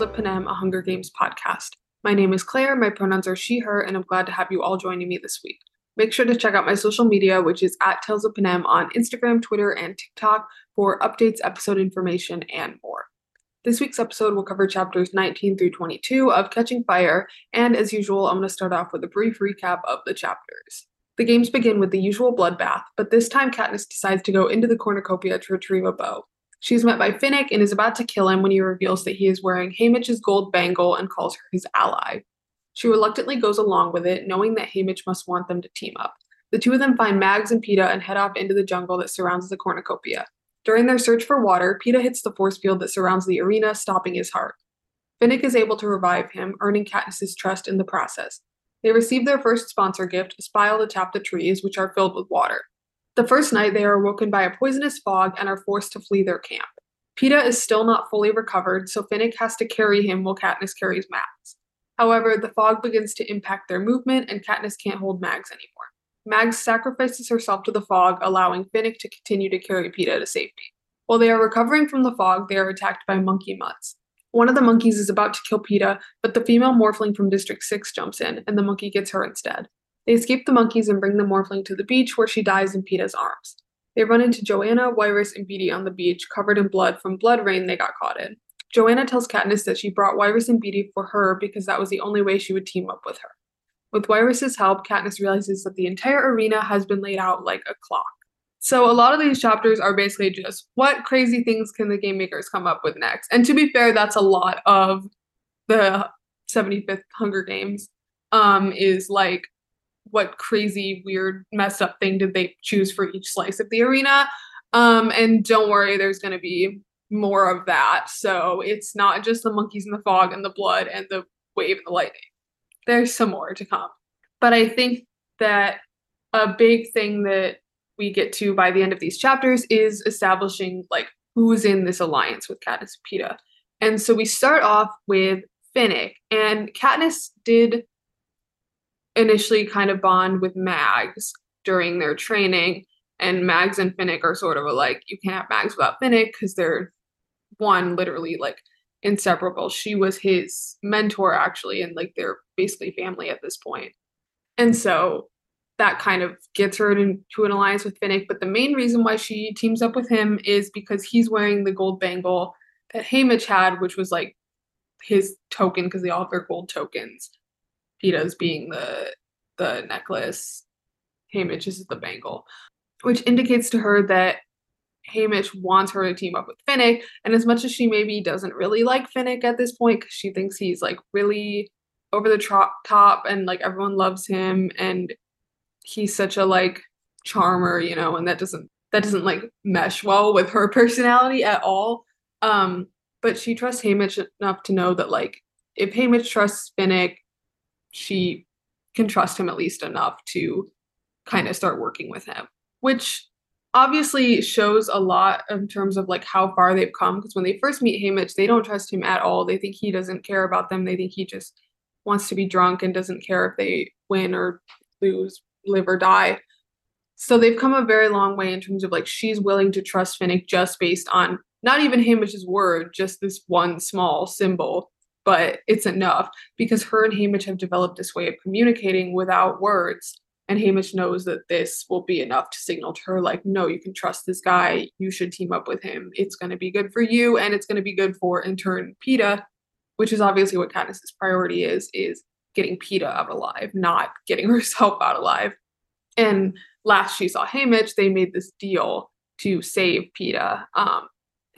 Tales of Panem, a Hunger Games podcast. My name is Claire, my pronouns are she, her, and I'm glad to have you all joining me this week. Make sure to check out my social media, which is at Tales of Panem on Instagram, Twitter, and TikTok for updates, episode information, and more. This week's episode will cover chapters 19 through 22 of Catching Fire, and as usual, I'm going to start off with a brief recap of the chapters. The games begin with the usual bloodbath, but this time Katniss decides to go into the cornucopia to retrieve a bow. She is met by Finnick and is about to kill him when he reveals that he is wearing Haymitch's gold bangle and calls her his ally. She reluctantly goes along with it, knowing that Haymitch must want them to team up. The two of them find Mags and Peeta and head off into the jungle that surrounds the cornucopia. During their search for water, Peeta hits the force field that surrounds the arena, stopping his heart. Finnick is able to revive him, earning Katniss's trust in the process. They receive their first sponsor gift, a spile to tap the trees, which are filled with water. The first night, they are awoken by a poisonous fog and are forced to flee their camp. Peeta is still not fully recovered, so Finnick has to carry him while Katniss carries Mags. However, the fog begins to impact their movement, and Katniss can't hold Mags anymore. Mags sacrifices herself to the fog, allowing Finnick to continue to carry Peeta to safety. While they are recovering from the fog, they are attacked by monkey mutts. One of the monkeys is about to kill Peeta, but the female morphling from District 6 jumps in, and the monkey gets her instead. They escape the monkeys and bring the morphling to the beach, where she dies in Peeta's arms. They run into Johanna, Wiress, and Beetee on the beach, covered in blood from blood rain they got caught in. Johanna tells Katniss that she brought Wiress and Beetee for her because that was the only way she would team up with her. With Wiress's help, Katniss realizes that the entire arena has been laid out like a clock. So a lot of these chapters are basically just what crazy things can the game makers come up with next. And to be fair, that's a lot of the 75th Hunger Games. Um, is like what crazy, weird, messed up thing did they choose for each slice of the arena? Um, and don't worry, there's going to be more of that. So it's not just the monkeys in the fog and the blood and the wave and the lightning. There's some more to come. But I think that a big thing that we get to by the end of these chapters is establishing like who's in this alliance with Katniss and Peeta. And so we start off with Finnick, and Katniss did initially kind of bond with Mags during their training, and Mags and Finnick are sort of like you can't have Mags without Finnick because they're one literally like inseparable. She was his mentor actually, and like they're basically family at this point. And so that kind of gets her into an alliance with Finnick. But the main reason why she teams up with him is because he's wearing the gold bangle that Haymitch had, which was like his token because they all have their gold tokens. Peeta's being the the necklace, Haymitch is the bangle, which indicates to her that Haymitch wants her to team up with Finnick. And as much as she maybe doesn't really like Finnick at this point, because she thinks he's like really over the top and like everyone loves him and he's such a like charmer, you know, and that doesn't that doesn't like mesh well with her personality at all. Um, but she trusts Haymitch enough to know that like if Haymitch trusts Finnick, she can trust him at least enough to kind of start working with him, which obviously shows a lot in terms of like how far they've come. Because when they first meet Haymitch, they don't trust him at all. They think he doesn't care about them. They think he just wants to be drunk and doesn't care if they win or lose live or die. So they've come a very long way in terms of like she's willing to trust Finnick just based on not even Haymitch's word, just this one small symbol, but it's enough because her and Haymitch have developed this way of communicating without words. And Haymitch knows that this will be enough to signal to her, like, no, you can trust this guy. You should team up with him. It's going to be good for you, and it's going to be good for, in turn, Peeta, which is obviously what Katniss's priority is, is getting Peeta out alive, not getting herself out alive. And last she saw Haymitch, they made this deal to save Peeta. Um,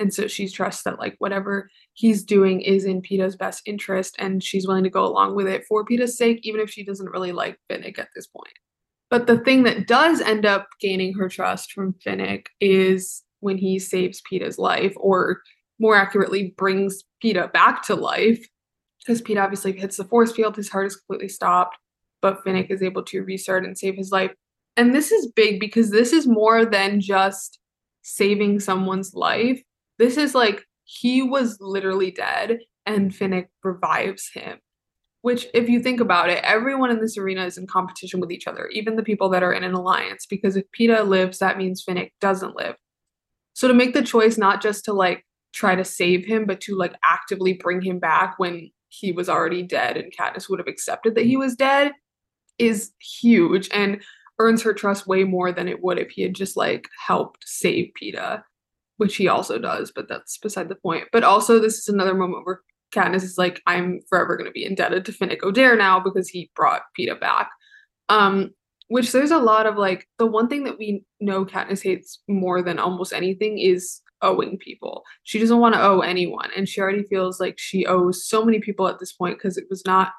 and so she trusts that like whatever he's doing is in Peeta's best interest, and she's willing to go along with it for Peeta's sake, even if she doesn't really like Finnick at this point. But the thing that does end up gaining her trust from Finnick is when he saves Peeta's life, or more accurately, brings Peeta back to life because Pete obviously hits the force field, his heart is completely stopped, but Finnick is able to restart and save his life. And this is big because this is more than just saving someone's life. This is like he was literally dead and Finnick revives him. Which, if you think about it, everyone in this arena is in competition with each other, even the people that are in an alliance, because if Peeta lives, that means Finnick doesn't live. So to make the choice not just to like try to save him, but to like actively bring him back when he was already dead and Katniss would have accepted that he was dead is huge and earns her trust way more than it would if he had just like helped save Peeta, which he also does, but that's beside the point. But also this is another moment where Katniss is like, I'm forever gonna be indebted to Finnick Odair now because he brought Peeta back. Um, which there's a lot of like the one thing that we know Katniss hates more than almost anything is owing people. She doesn't want to owe anyone. And she already feels like she owes so many people at this point because it was not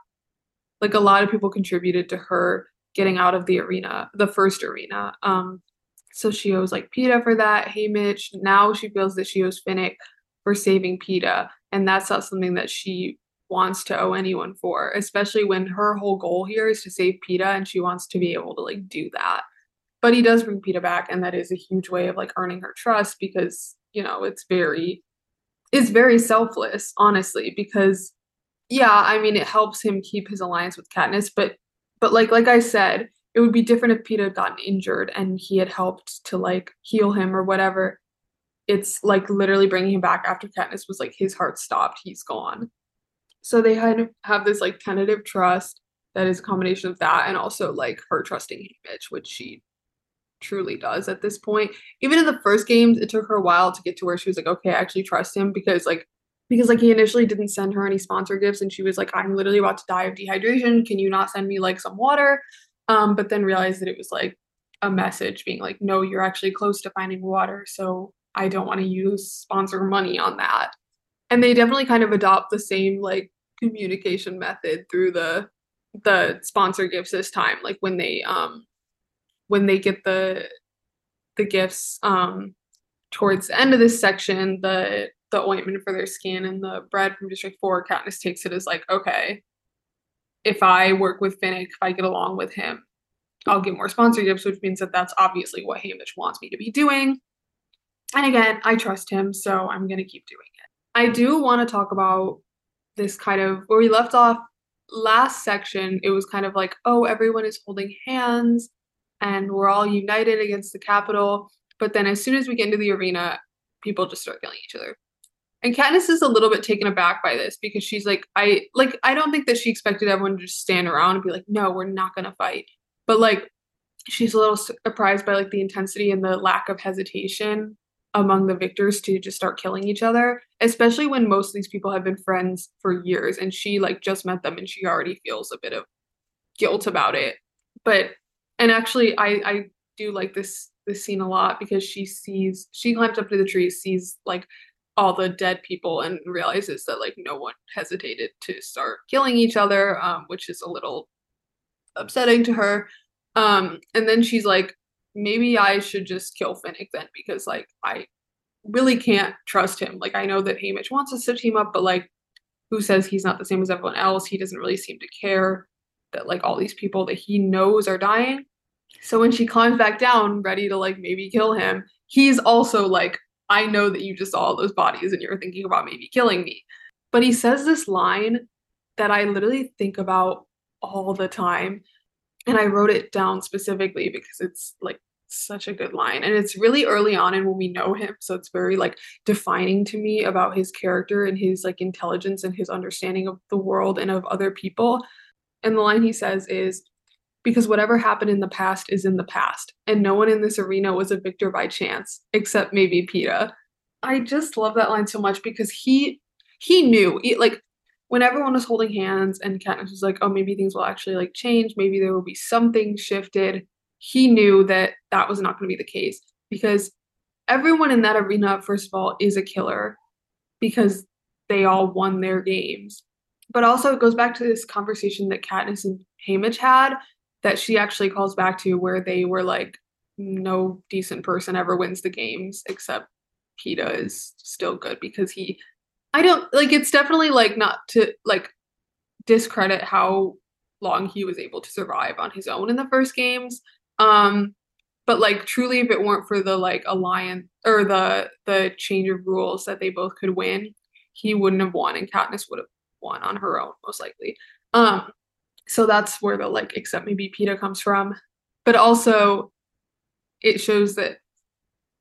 like a lot of people contributed to her getting out of the arena, the first arena. Um, so she owes like Peeta for that, Haymitch. Now she feels that she owes Finnick for saving Peeta. And that's not something that she wants to owe anyone for, especially when her whole goal here is to save Peeta and she wants to be able to like do that. But he does bring Peeta back, and that is a huge way of like earning her trust because you know it's very it's very selfless honestly because yeah i mean it helps him keep his alliance with katniss but but like like i said it would be different if peeta had gotten injured and he had helped to like heal him or whatever it's like literally bringing him back after katniss was like his heart stopped he's gone so they had have this like tentative trust that is a combination of that and also like her trusting Haymitch, which she truly does at this point. Even in the first games, it took her a while to get to where she was like, okay, I actually trust him because like because like he initially didn't send her any sponsor gifts and she was like, I'm literally about to die of dehydration. Can you not send me like some water? Um, but then realized that it was like a message being like, no, you're actually close to finding water, so I don't want to use sponsor money on that. And they definitely kind of adopt the same like communication method through the the sponsor gifts this time. Like when they um when they get the the gifts um towards the end of this section, the the ointment for their skin and the bread from District 4, Katniss takes it as like, okay, if I work with Finnick, if I get along with him, I'll get more sponsorships, which means that that's obviously what Haymitch wants me to be doing. And again, I trust him, so I'm going to keep doing it. I do want to talk about this kind of where we left off last section. It was kind of like, oh, everyone is holding hands and we're all united against the Capitol. But then as soon as we get into the arena, people just start killing each other. And Katniss is a little bit taken aback by this because she's like, I like I don't think that she expected everyone to just stand around and be like, no, we're not gonna fight. But like she's a little surprised by like the intensity and the lack of hesitation among the victors to just start killing each other, especially when most of these people have been friends for years and she like just met them and she already feels a bit of guilt about it. But and actually I I do like this this scene a lot because she sees she climbs up to the tree, sees like all the dead people and realizes that like no one hesitated to start killing each other, um, which is a little upsetting to her. Um, and then she's like, maybe I should just kill Finnick then because like I really can't trust him. Like I know that Haymitch wants us to team up, but like who says he's not the same as everyone else? He doesn't really seem to care that like all these people that he knows are dying. So when she climbs back down, ready to like maybe kill him, he's also like, I know that you just saw all those bodies and you're thinking about maybe killing me. But he says this line that I literally think about all the time. And I wrote it down specifically because it's like such a good line. And it's really early on and when we know him. So it's very like defining to me about his character and his like intelligence and his understanding of the world and of other people. And the line he says is, because whatever happened in the past is in the past, and no one in this arena was a victor by chance, except maybe Peeta. I just love that line so much because he he knew he, like when everyone was holding hands and Katniss was like, oh, maybe things will actually like change, maybe there will be something shifted. He knew that that was not going to be the case because everyone in that arena, first of all, is a killer because they all won their games. But also, it goes back to this conversation that Katniss and Haymitch had that she actually calls back to where they were like no decent person ever wins the games except Peeta is still good because he I don't like it's definitely like not to like discredit how long he was able to survive on his own in the first games. Um but like truly if it weren't for the like alliance or the the change of rules that they both could win, he wouldn't have won and Katniss would have won on her own most likely. Um so that's where the like except maybe Peeta comes from. But also it shows that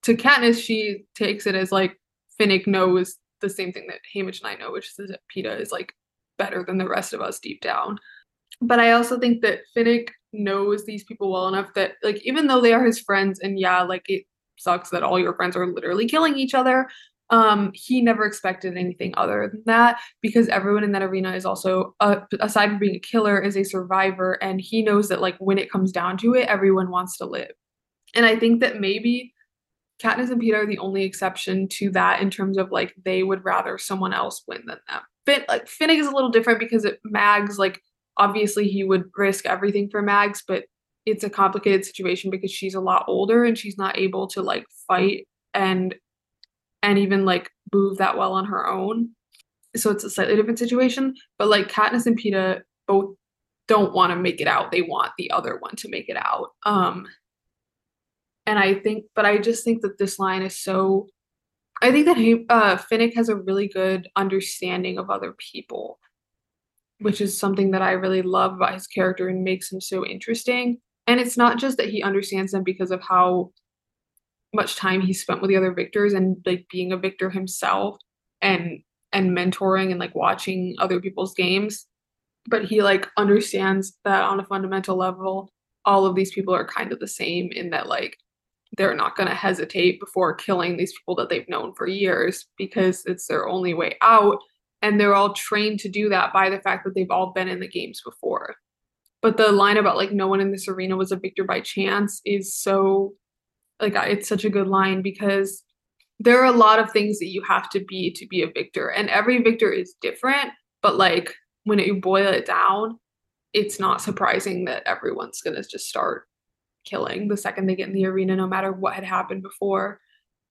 to Katniss, she takes it as like Finnick knows the same thing that Haymitch and I know, which is that Peeta is like better than the rest of us deep down. But I also think that Finnick knows these people well enough that like even though they are his friends and yeah, like it sucks that all your friends are literally killing each other. Um, he never expected anything other than that because everyone in that arena is also, uh, aside from being a killer, is a survivor, and he knows that like when it comes down to it, everyone wants to live. And I think that maybe Katniss and Peeta are the only exception to that in terms of like they would rather someone else win than them. Fin like Finnick is a little different because it Mags like obviously he would risk everything for Mags, but it's a complicated situation because she's a lot older and she's not able to like fight and and even like move that well on her own. So it's a slightly different situation. But like Katniss and Peeta both don't want to make it out. They want the other one to make it out. Um and I think but I just think that this line is so I think that uh Finnick has a really good understanding of other people, which is something that I really love about his character and makes him so interesting. And it's not just that he understands them because of how much time he spent with the other victors and like being a victor himself and and mentoring and like watching other people's games. But he like understands that on a fundamental level all of these people are kind of the same in that like they're not going to hesitate before killing these people that they've known for years because it's their only way out. And they're all trained to do that by the fact that they've all been in the games before. But the line about like no one in this arena was a victor by chance is so like it's such a good line because there are a lot of things that you have to be to be a victor and every victor is different but like when you boil it down it's not surprising that everyone's going to just start killing the second they get in the arena no matter what had happened before.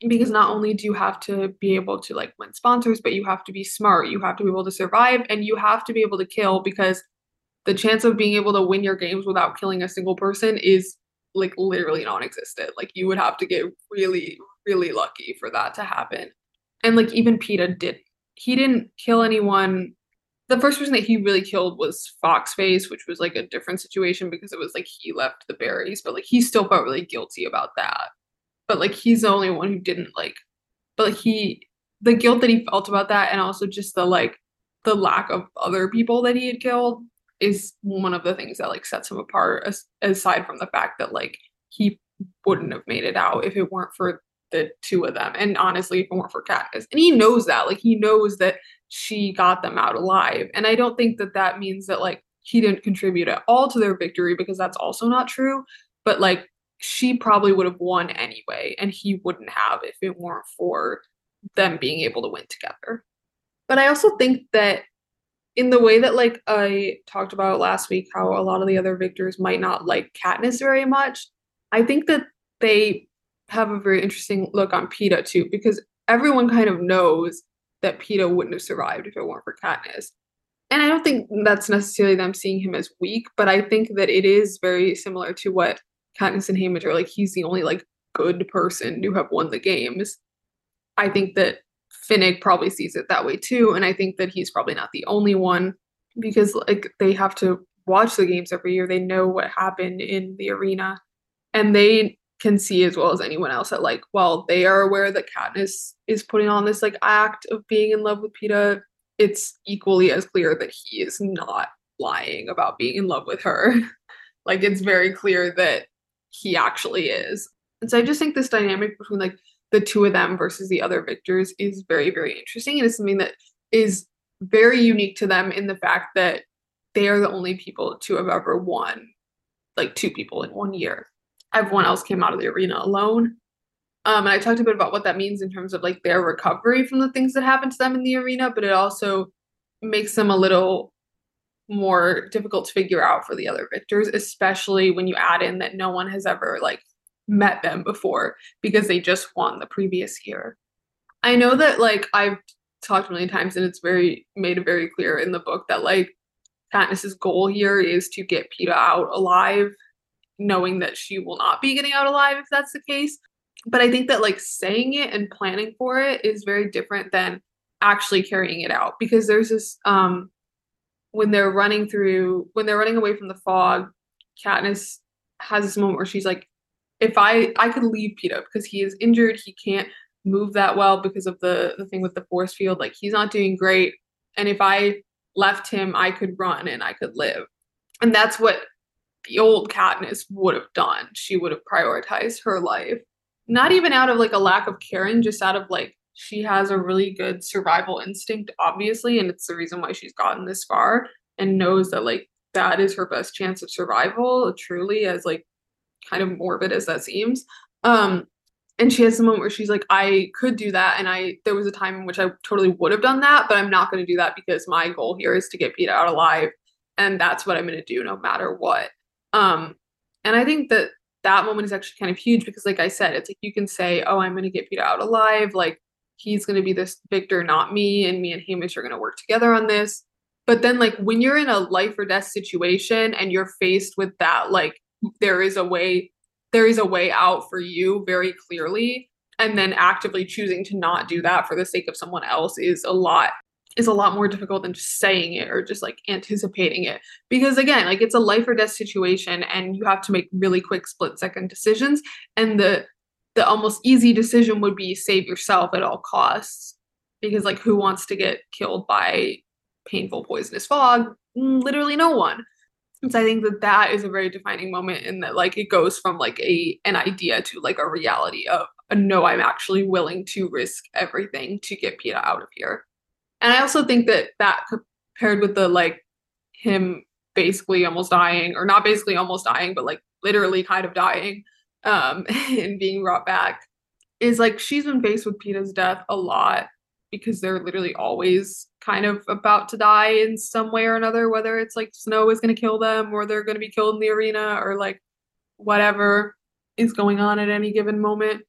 Because not only do you have to be able to like win sponsors but you have to be smart. You have to be able to survive and you have to be able to kill because the chance of being able to win your games without killing a single person is like literally non-existent. Like you would have to get really, really lucky for that to happen. And like even Peeta did he didn't kill anyone. The first person that he really killed was Foxface, which was like a different situation because it was like he left the berries, but like he still felt really guilty about that. But like he's the only one who didn't like but he the guilt that he felt about that and also just the like the lack of other people that he had killed is one of the things that like sets him apart as, aside from the fact that like he wouldn't have made it out if it weren't for the two of them. And honestly if it weren't for Katniss. And he knows that like he knows that she got them out alive. And I don't think that that means that like he didn't contribute at all to their victory because that's also not true. But like she probably would have won anyway and he wouldn't have if it weren't for them being able to win together. But I also think that in the way that like I talked about last week, how a lot of the other victors might not like Katniss very much. I think that they have a very interesting look on Peeta too, because everyone kind of knows that Peeta wouldn't have survived if it weren't for Katniss. And I don't think that's necessarily them seeing him as weak, but I think that it is very similar to what Katniss and Haymitch are like. He's the only like good person to have won the games. I think that Finnick probably sees it that way too. And I think that he's probably not the only one because like they have to watch the games every year. They know what happened in the arena. And they can see as well as anyone else that like, well, they are aware that Katniss is putting on this like act of being in love with Peeta. It's equally as clear that he is not lying about being in love with her. like it's very clear that he actually is. And so I just think this dynamic between like the two of them versus the other victors is very, very interesting. And it's something that is very unique to them in the fact that they are the only people to have ever won like two people in one year. Everyone else came out of the arena alone. Um, and I talked a bit about what that means in terms of like their recovery from the things that happened to them in the arena, but it also makes them a little more difficult to figure out for the other victors, especially when you add in that no one has ever like met them before because they just won the previous year. I know that like I've talked million times and it's very made it very clear in the book that like Katniss's goal here is to get Peeta out alive, knowing that she will not be getting out alive if that's the case. But I think that like saying it and planning for it is very different than actually carrying it out because there's this um when they're running through when they're running away from the fog, Katniss has this moment where she's like, if I I could leave Peeta because he is injured, he can't move that well because of the the thing with the force field. Like he's not doing great. And if I left him, I could run and I could live. And that's what the old Katniss would have done. She would have prioritized her life. Not even out of like a lack of caring, just out of like she has a really good survival instinct, obviously, and it's the reason why she's gotten this far and knows that like that is her best chance of survival, truly, as like kind of morbid as that seems. Um, and she has a moment where she's like, I could do that. And I, there was a time in which I totally would have done that, but I'm not going to do that because my goal here is to get Peeta out alive. And that's what I'm going to do no matter what. Um, and I think that that moment is actually kind of huge because, like I said, it's like you can say, oh, I'm going to get Peeta out alive. Like he's going to be this victor, not me. And me and Haymitch are going to work together on this. But then, like, when you're in a life or death situation and you're faced with that, like, there is a way there is a way out for you very clearly. And then actively choosing to not do that for the sake of someone else is a lot is a lot more difficult than just saying it or just like anticipating it. Because again like it's a life or death situation and you have to make really quick split second decisions. And the the almost easy decision would be save yourself at all costs. Because like who wants to get killed by painful poisonous fog? Mm, literally no one so I think that that is a very defining moment in that like it goes from like a an idea to like a reality of no, I'm actually willing to risk everything to get Peeta out of here. And I also think that that paired with the like him basically almost dying or not basically almost dying but like literally kind of dying um and being brought back is like she's been faced with Peeta's death a lot because they're literally always kind of about to die in some way or another, whether it's like snow is going to kill them or they're going to be killed in the arena or like whatever is going on at any given moment.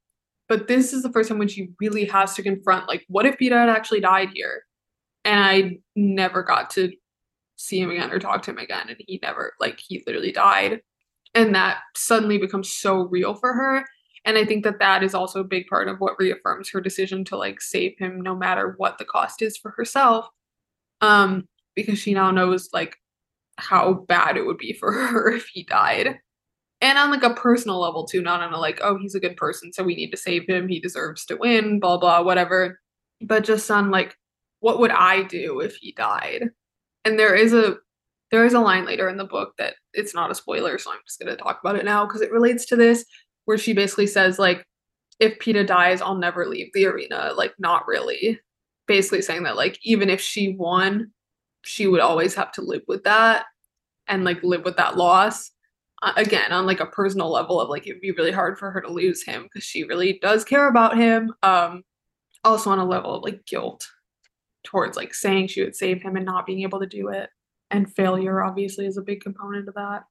But this is the first time when she really has to confront like, what if Peeta had actually died here? And I never got to see him again or talk to him again. And he never, like, he literally died. And that suddenly becomes so real for her and i think that that is also a big part of what reaffirms her decision to like save him no matter what the cost is for herself um because she now knows like how bad it would be for her if he died. And on like a personal level too not on a like oh he's a good person so we need to save him he deserves to win blah blah whatever but just on like what would i do if he died? And there is a there is a line later in the book that it's not a spoiler so i'm just going to talk about it now because it relates to this where she basically says like if Peeta dies, I'll never leave the arena. Like not really. Basically saying that like even if she won, she would always have to live with that and like live with that loss. Uh, again, on like a personal level of like it'd be really hard for her to lose him because she really does care about him. Um also on a level of like guilt towards like saying she would save him and not being able to do it. And failure obviously is a big component of that.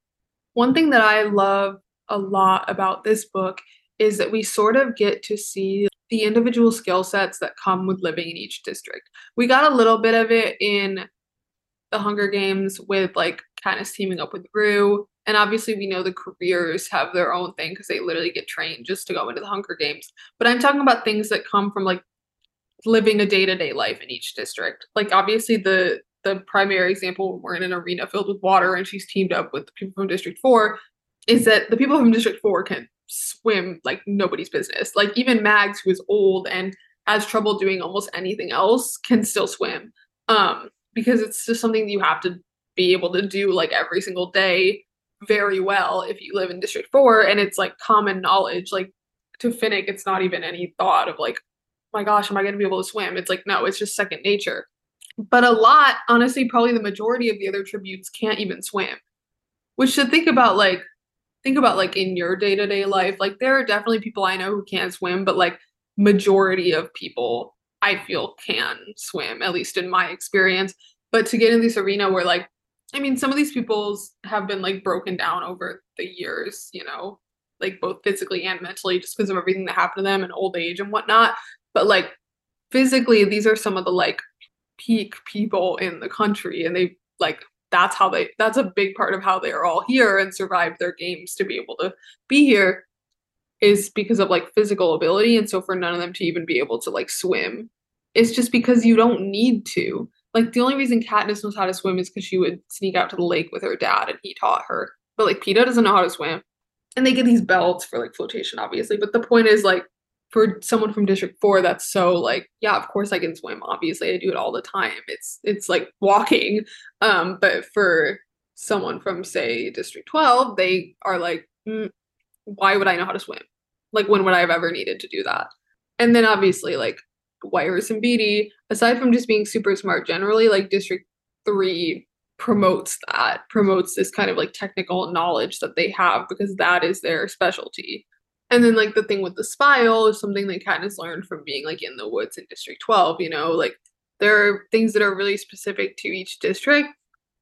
One thing that I love a lot about this book is that we sort of get to see the individual skill sets that come with living in each district. We got a little bit of it in the Hunger Games with like Katniss teaming up with Rue. And obviously, we know the careers have their own thing because they literally get trained just to go into the Hunger Games. But I'm talking about things that come from like living a day to day life in each district. Like, obviously, the the primary example we're in an arena filled with water and she's teamed up with people from District 4 is that the people from District 4 can swim like nobody's business. Like even Mags, who is old and has trouble doing almost anything else, can still swim. Um, because it's just something you have to be able to do like every single day very well if you live in District 4. And it's like common knowledge. Like to Finnick, it's not even any thought of like, my gosh, am I gonna be able to swim? It's like, no, it's just second nature. But a lot, honestly, probably the majority of the other tributes can't even swim. Which to think about like think about like in your day-to-day life like there are definitely people i know who can't swim but like majority of people i feel can swim at least in my experience. But to get in this arena where like i mean some of these people's have been like broken down over the years you know like both physically and mentally just because of everything that happened to them and old age and whatnot. But like physically these are some of the like peak people in the country and they like that's how they that's a big part of how they are all here and survived their games to be able to be here is because of like physical ability. And so for none of them to even be able to like swim it's just because you don't need to. Like the only reason Katniss knows how to swim is because she would sneak out to the lake with her dad and he taught her. But like Peeta doesn't know how to swim. And they get these belts for like flotation obviously. But the point is like for someone from district 4 that's so like yeah of course i can swim obviously i do it all the time. It's it's like walking um but for someone from say district 12 they are like mm, why would i know how to swim? Like when would i have ever needed to do that? And then obviously like Wiress and Beetee aside from just being super smart generally like district 3 promotes that promotes this kind of like technical knowledge that they have because that is their specialty and then like the thing with the spile is something that Katniss learned from being like in the woods in District 12, you know, like there are things that are really specific to each district.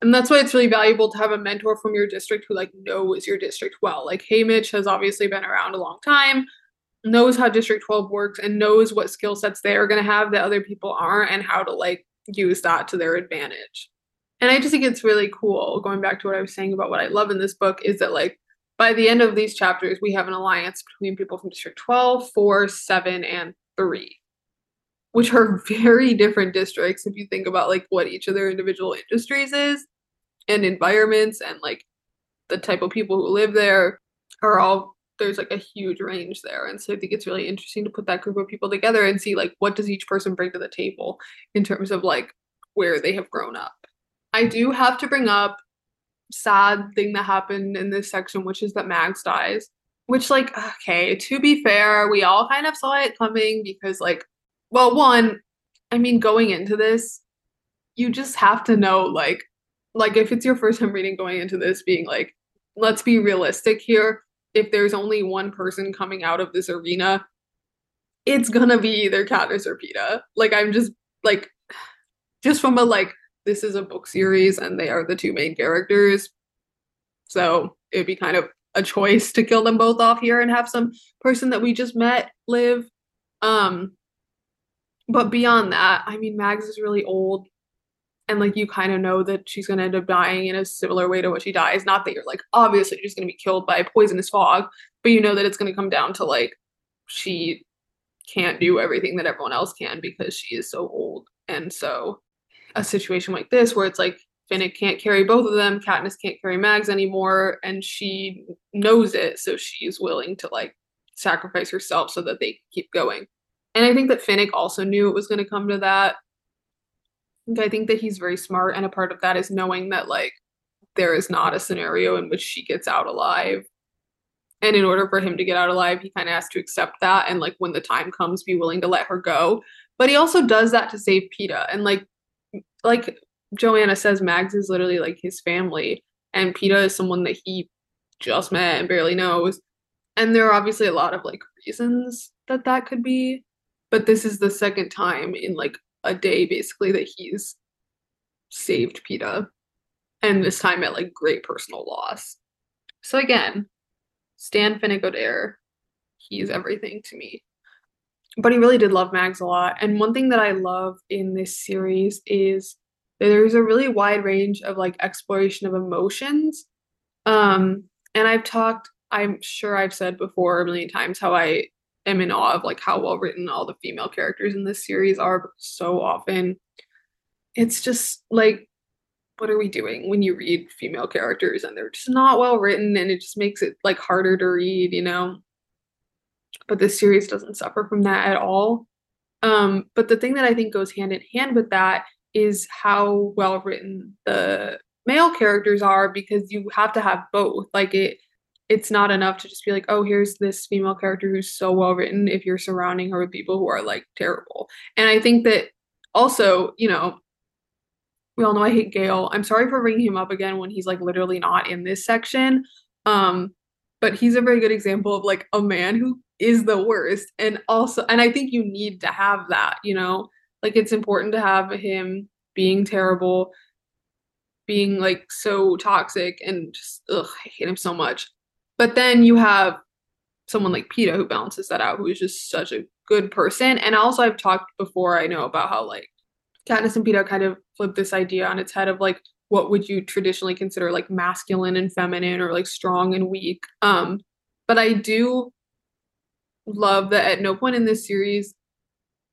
And that's why it's really valuable to have a mentor from your district who like knows your district well. Like Haymitch has obviously been around a long time, knows how District 12 works and knows what skill sets they are going to have that other people aren't and how to like use that to their advantage. And I just think it's really cool going back to what I was saying about what I love in this book is that like by the end of these chapters, we have an alliance between people from District 12, 4, 7, and 3, which are very different districts if you think about like what each of their individual industries is and environments and like the type of people who live there are all there's like a huge range there. And so i think it's really interesting to put that group of people together and see like what does each person bring to the table in terms of like where they have grown up. I do have to bring up sad thing that happened in this section, which is that Mags dies. Which, like, okay, to be fair, we all kind of saw it coming because, like, well, one, I mean, going into this, you just have to know, like, like if it's your first time reading going into this, being like, let's be realistic here. If there's only one person coming out of this arena, it's gonna be either Katniss or Peeta. Like, I'm just like, just from a like this is a book series and they are the two main characters. So it'd be kind of a choice to kill them both off here and have some person that we just met live. Um but beyond that, I mean Mags is really old and like you kind of know that she's going to end up dying in a similar way to what she dies. Not that you're like obviously she's going to be killed by a poisonous fog, but you know that it's going to come down to like she can't do everything that everyone else can because she is so old. And so a situation like this where it's like Finnick can't carry both of them, Katniss can't carry Mags anymore, and she knows it, so she's willing to like sacrifice herself so that they keep going. And I think that Finnick also knew it was going to come to that. I think that he's very smart, and a part of that is knowing that like there is not a scenario in which she gets out alive. And in order for him to get out alive, he kind of has to accept that and like when the time comes, be willing to let her go. But he also does that to save Peeta. And like like Johanna says, Mags is literally like his family, and Peeta is someone that he just met and barely knows. And there are obviously a lot of like reasons that that could be, but this is the second time in like a day basically that he's saved Peeta, and this time at like great personal loss. So again, Stan Finnick Odair, he's everything to me but he really did love Mags a lot. And one thing that I love in this series is there's a really wide range of like exploration of emotions. Um, and I've talked, I'm sure I've said before a million times how I am in awe of like how well written all the female characters in this series are. so often it's just like, what are we doing when you read female characters and they're just not well written and it just makes it like harder to read, you know? But this series doesn't suffer from that at all. Um, but the thing that I think goes hand in hand with that is how well written the male characters are because you have to have both. Like it it's not enough to just be like, oh, here's this female character who's so well written if you're surrounding her with people who are like terrible. And I think that also, you know, we all know I hate Gale. I'm sorry for bringing him up again when he's like literally not in this section. Um, but he's a very good example of like a man who is the worst. And also and i think you need to have that you know? Like it's important to have him being terrible being like so toxic and just ugh, i hate him so much. But then you have someone like Peeta who balances that out who is just such a good person. And also i've talked before i know about how like Katniss and Peeta kind of flip this idea on its head of like what would you traditionally consider like masculine and feminine or like strong and weak. Um but i do love that at no point in this series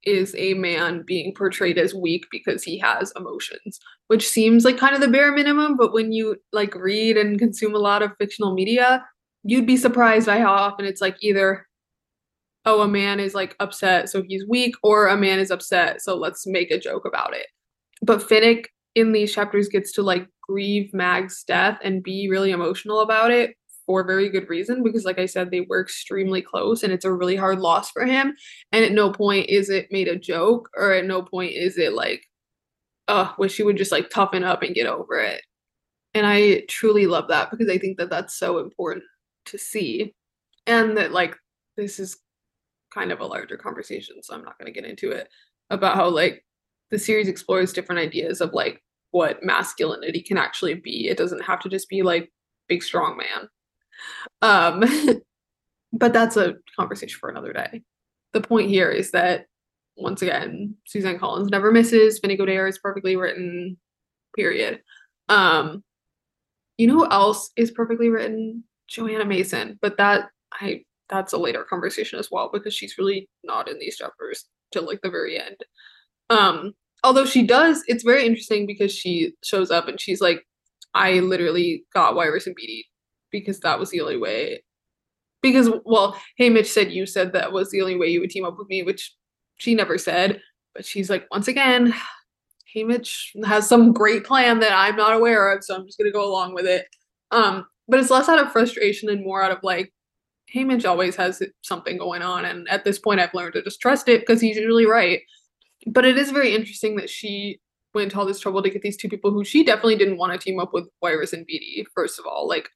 is a man being portrayed as weak because he has emotions which seems like kind of the bare minimum but when you like read and consume a lot of fictional media you'd be surprised by how often it's like either oh, a man is like upset, so he's weak, or a man is upset, so let's make a joke about it. But Finnick in these chapters gets to like grieve Mag's death and be really emotional about it for very good reason because like I said they were extremely close and it's a really hard loss for him and at no point is it made a joke or at no point is it like uh wish he would just like toughen up and get over it. And I truly love that because I think that that's so important to see and that like this is kind of a larger conversation so I'm not going to get into it about how like the series explores different ideas of like what masculinity can actually be. It doesn't have to just be like big strong man. Um but that's a conversation for another day. The point here is that once again, Suzanne Collins never misses. Finnick Odair is perfectly written. Period. Um you know who else is perfectly written? Johanna Mason, but that I that's a later conversation as well because she's really not in these chapters till like the very end. Um, although she does, it's very interesting because she shows up and she's like, I literally got Wiress and Beetee because that was the only way. Because, well, Haymitch said you said that was the only way you would team up with me, which she never said. But she's like, once again, Haymitch has some great plan that I'm not aware of, so I'm just gonna go along with it. Um, but it's less out of frustration and more out of like, Haymitch always has something going on, and at this point, I've learned to just trust it because he's usually right. But it is very interesting that she went to all this trouble to get these two people who she definitely didn't want to team up with Wiress and Beetee, first of all. Like,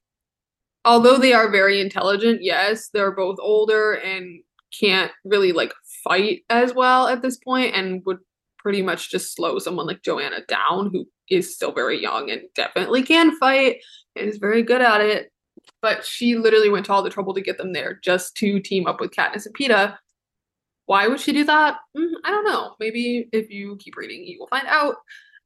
although they are very intelligent, yes, they're both older and can't really like fight as well at this point and would pretty much just slow someone like Johanna down, who is still very young and definitely can fight and is very good at it. But she literally went to all the trouble to get them there just to team up with Katniss and Peeta, why would she do that? Mm, I don't know. Maybe if you keep reading, you will find out.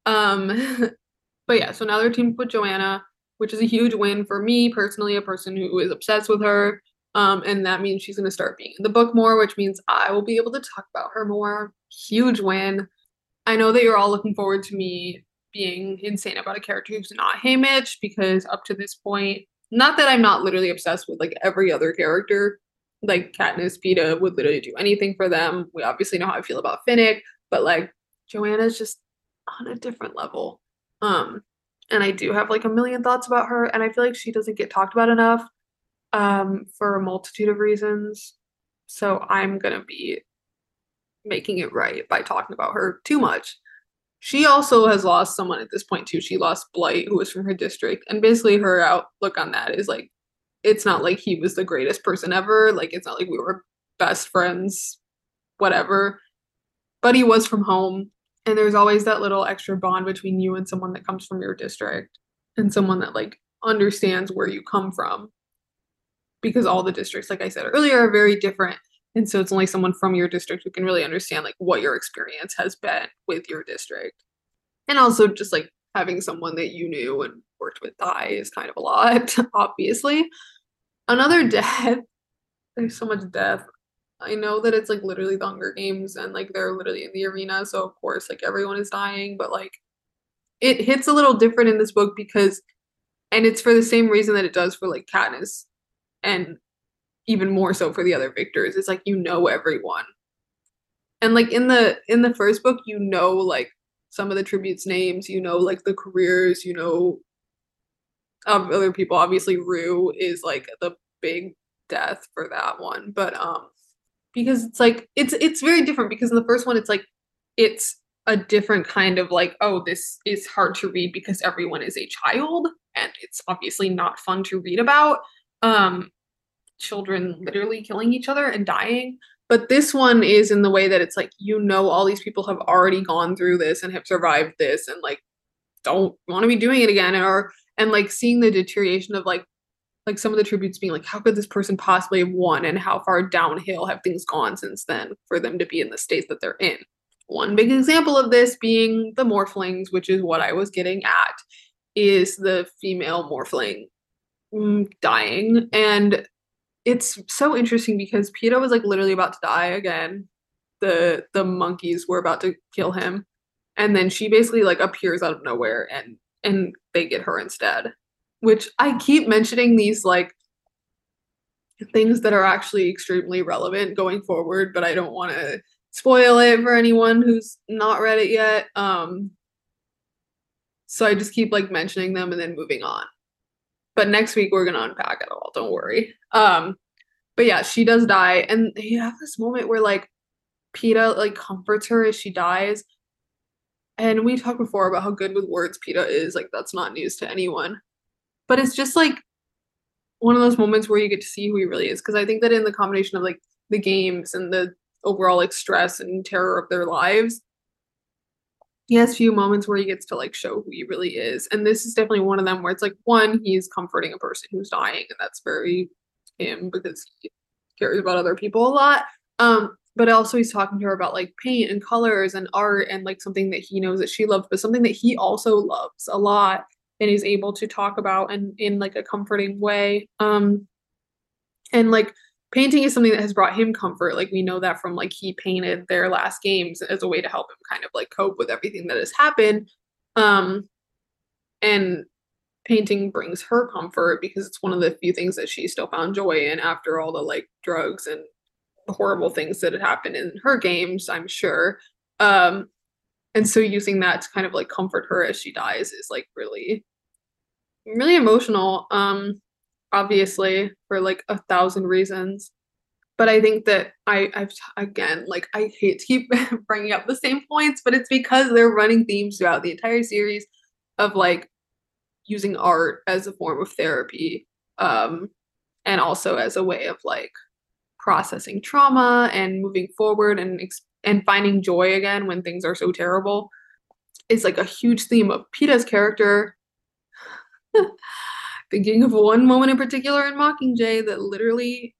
Um, but yeah, so now they're teamed with Johanna, which is a huge win for me personally, a person who is obsessed with her. Um, and that means she's going to start being in the book more, which means I will be able to talk about her more. Huge win. I know that you're all looking forward to me being insane about a character who's not Haymitch because up to this point, not that I'm not literally obsessed with like every other character, like Katniss Peeta would literally do anything for them. We obviously know how I feel about Finnick, but like Johanna's just on a different level. Um, and I do have like a million thoughts about her, and I feel like she doesn't get talked about enough um, for a multitude of reasons. So I'm gonna be making it right by talking about her too much. She also has lost someone at this point too. She lost Blight, who was from her district, and basically her outlook on that is like it's not like he was the greatest person ever. Like it's not like we were best friends, whatever. But he was from home. And there's always that little extra bond between you and someone that comes from your district and someone that like understands where you come from. Because all the districts, like I said earlier, are very different. And so it's only someone from your district who can really understand like what your experience has been with your district. And also just like having someone that you knew and worked with die is kind of a lot, obviously another death. There's so much death. I know that it's like literally the Hunger Games and like they're literally in the arena, so of course like everyone is dying, but like it hits a little different in this book because and it's for the same reason that it does for like Katniss and even more so for the other victors. It's like you know everyone. And like in the in the first book, you know like some of the tributes names, you know like the careers, you know of other people. Obviously, Rue is like the big death for that one, but um, because it's like it's it's very different because in the first one it's like it's a different kind of like oh this is hard to read because everyone is a child and it's obviously not fun to read about um children literally killing each other and dying. But this one is in the way that it's like you know all these people have already gone through this and have survived this and like don't want to be doing it again or and like seeing the deterioration of like like some of the tributes being like how could this person possibly have won and how far downhill have things gone since then for them to be in the state that they're in? One big example of this being the morphlings which is what i was getting at is the female morphling mm, dying. And it's so interesting because Peeta was like literally about to die again. The the monkeys were about to kill him. And then she basically like appears out of nowhere and and they get her instead. Which I keep mentioning these like things that are actually extremely relevant going forward, but I don't want to spoil it for anyone who's not read it yet. Um so I just keep like mentioning them and then moving on. But next week we're gonna unpack it all, don't worry. Um but yeah, she does die, and you have this moment where like Peeta like comforts her as she dies. And we talked before about how good with words Peeta is, like that's not news to anyone. But it's just like one of those moments where you get to see who he really is. Cause I think that in the combination of like the games and the overall like stress and terror of their lives, he has few moments where he gets to like show who he really is. And this is definitely one of them where it's like one, he's comforting a person who's dying, and that's very him because he cares about other people a lot. Um, but also he's talking to her about like paint and colors and art and like something that he knows that she loves, but something that he also loves a lot and is able to talk about and in like a comforting way. Um, and like painting is something that has brought him comfort. Like we know that from like he painted their last games as a way to help him kind of like cope with everything that has happened. Um, and painting brings her comfort because it's one of the few things that she still found joy in after all the like drugs and horrible things that had happened in her games, I'm sure. Um, and so using that to kind of like comfort her as she dies is like really, really emotional. Um, obviously for like a thousand reasons. But I think that I, I've again, like I hate to keep bringing up the same points, but it's because they're running themes throughout the entire series of like using art as a form of therapy um, and also as a way of like processing trauma and moving forward and and finding joy again when things are so terrible is like a huge theme of Peeta's character. Thinking of one moment in particular in Mockingjay that literally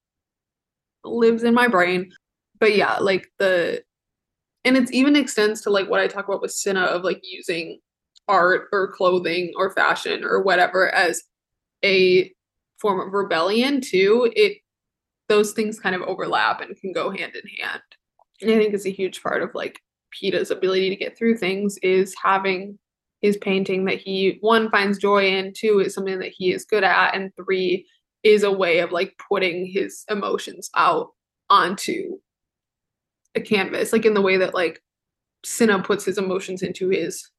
lives in my brain. But yeah, like the and it's even extends to like what I talk about with Cinna of like using art or clothing or fashion or whatever as a form of rebellion too it those things kind of overlap and can go hand in hand and i think it's a huge part of like Peeta's ability to get through things is having his painting that he one finds joy in two is something that he is good at and three is a way of like putting his emotions out onto a canvas like in the way that like Cinna puts his emotions into his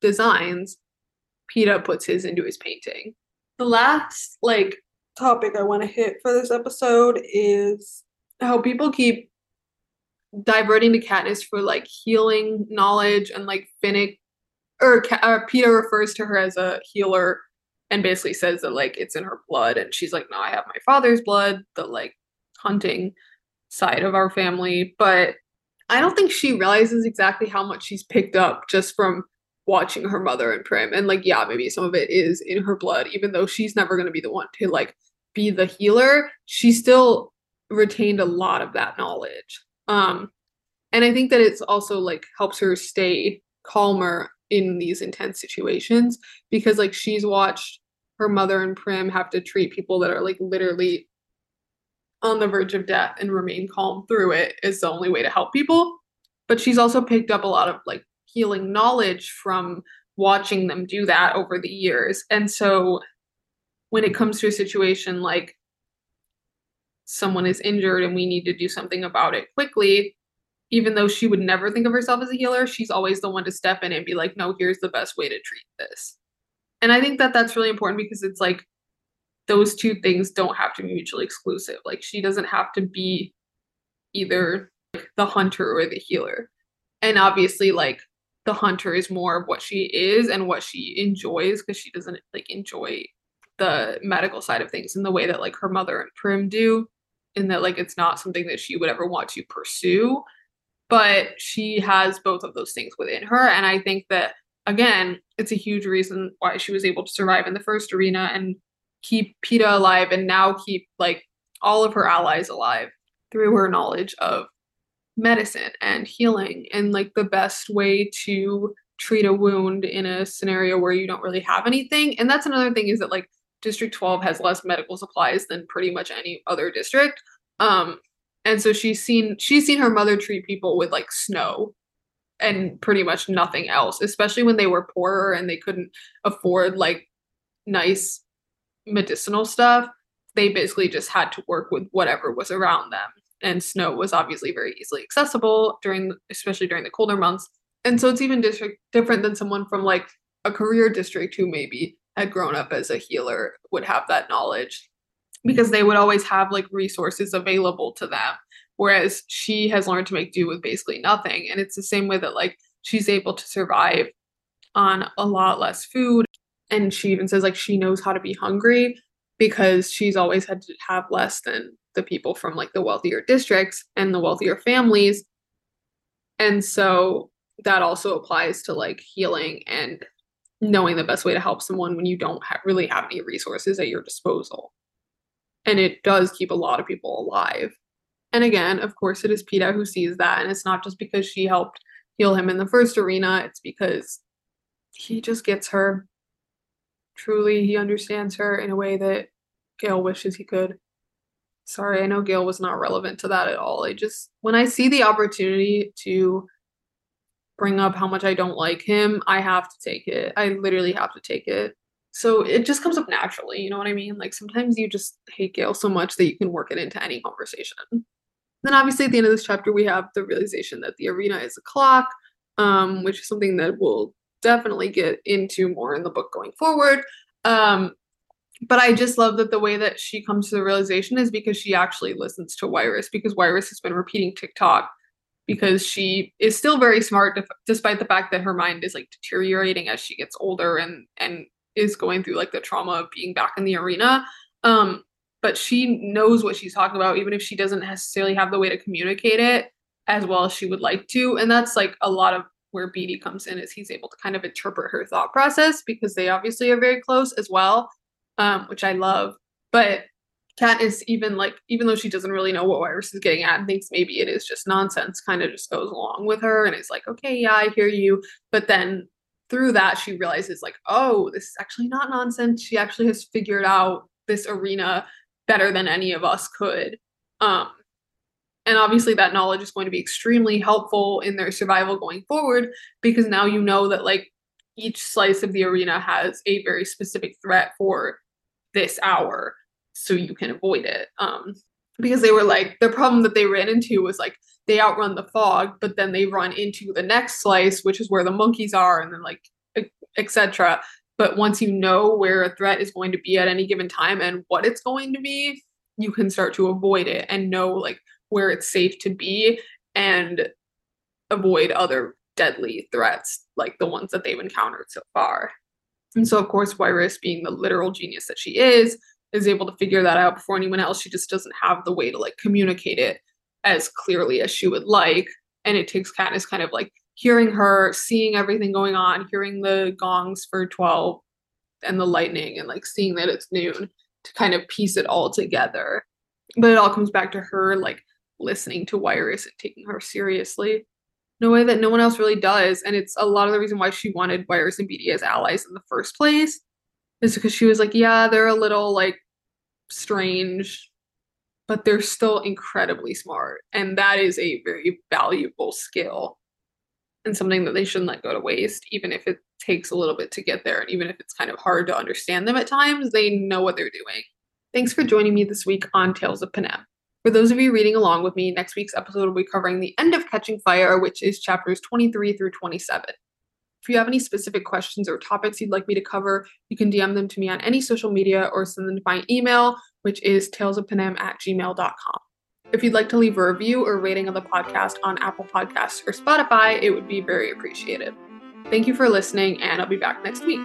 designs, Peeta puts his into his painting. The last like topic I want to hit for this episode is how people keep diverting to Katniss for like healing knowledge and like Finnick or, or uh, Peeta refers to her as a healer and basically says that like it's in her blood and she's like no I have my father's blood the like hunting side of our family but I don't think she realizes exactly how much she's picked up just from watching her mother and Prim. And like, yeah, maybe some of it is in her blood, even though she's never going to be the one to like be the healer. She still retained a lot of that knowledge. Um, and I think that it's also like helps her stay calmer in these intense situations because like she's watched her mother and Prim have to treat people that are like literally on the verge of death and remain calm through it is the only way to help people. But she's also picked up a lot of like healing knowledge from watching them do that over the years. And so when it comes to a situation like someone is injured and we need to do something about it quickly, even though she would never think of herself as a healer, she's always the one to step in and be like, no, here's the best way to treat this. And I think that that's really important because it's like those two things don't have to be mutually exclusive. Like she doesn't have to be either the hunter or the healer. And obviously, like the hunter is more of what she is and what she enjoys because she doesn't like enjoy the medical side of things in the way that like her mother and Prim do, in that like it's not something that she would ever want to pursue. But she has both of those things within her. And I think that again, it's a huge reason why she was able to survive in the first arena and keep Peeta alive and now keep like all of her allies alive through her knowledge of medicine and healing and like the best way to treat a wound in a scenario where you don't really have anything. And that's another thing is that like District 12 has less medical supplies than pretty much any other district. Um and so she's seen she's seen her mother treat people with like snow and pretty much nothing else, especially when they were poorer and they couldn't afford like nice medicinal stuff. they basically just had to work with whatever was around them. And snow was obviously very easily accessible during, especially during the colder months. And so it's even district different than someone from like a career district who maybe had grown up as a healer would have that knowledge mm. because they would always have like resources available to them. Whereas she has learned to make do with basically nothing. And it's the same way that like she's able to survive on a lot less food. And she even says like she knows how to be hungry because she's always had to have less than the people from like the wealthier districts and the wealthier families. And so that also applies to like healing and knowing the best way to help someone when you don't ha- really have any resources at your disposal. And it does keep a lot of people alive. And again, of course, it is Peeta who sees that. And it's not just because she helped heal him in the first arena, it's because he just gets her. Truly, he understands her in a way that Gale wishes he could. Sorry, I know Gale was not relevant to that at all. I just, when I see the opportunity to bring up how much I don't like him, I have to take it. I literally have to take it. So it just comes up naturally, you know what I mean? Like sometimes you just hate Gale so much that you can work it into any conversation. Then obviously at the end of this chapter we have the realization that the arena is a clock, um, which is something that we'll definitely get into more in the book going forward. Um, but I just love that the way that she comes to the realization is because she actually listens to Wiress because Wiress has been repeating tick-tock because she is still very smart despite the fact that her mind is like deteriorating as she gets older and and is going through like the trauma of being back in the arena. Um but she knows what she's talking about even if she doesn't necessarily have the way to communicate it as well as she would like to. And that's like a lot of where Beetee comes in is he's able to kind of interpret her thought process because they obviously are very close as well um which I love. But Katniss, even like, even though she doesn't really know what Wiress is getting at and thinks maybe it is just nonsense, kind of just goes along with her and is like, okay, yeah, I hear you. But then through that, she realizes, like, oh, this is actually not nonsense. She actually has figured out this arena better than any of us could. Um, and obviously, that knowledge is going to be extremely helpful in their survival going forward because now you know that, like, each slice of the arena has a very specific threat for this hour so you can avoid it. Um, because they were like the problem that they ran into was like they outrun the fog, but then they run into the next slice, which is where the monkeys are, and then like etc. But once you know where a threat is going to be at any given time and what it's going to be, you can start to avoid it and know like where it's safe to be and avoid other deadly threats like the ones that they've encountered so far. And so, of course, Wiress, being the literal genius that she is, is able to figure that out before anyone else. She just doesn't have the way to like communicate it as clearly as she would like. And it takes Katniss kind of like hearing her, seeing everything going on, hearing the gongs for 12 and the lightning and like seeing that it's noon to kind of piece it all together. But it all comes back to her like listening to Wiress and taking her seriously in a way that no one else really does. And it's a lot of the reason why she wanted Wiress and Beetee as allies in the first place is because she was like, yeah, they're a little like strange, but they're still incredibly smart. And that is a very valuable skill and something that they shouldn't let go to waste, even if it takes a little bit to get there. And even if it's kind of hard to understand them at times, they know what they're doing. Thanks for joining me this week on Tales of Panem. For those of you reading along with me, next week's episode will be covering the end of Catching Fire, which is chapters 23 through 27. If you have any specific questions or topics you'd like me to cover, you can DM them to me on any social media or send them to my email, which is talesofpanem at gmail.com. If you'd like to leave a review or rating of the podcast on Apple Podcasts or Spotify, it would be very appreciated. Thank you for listening, and I'll be back next week.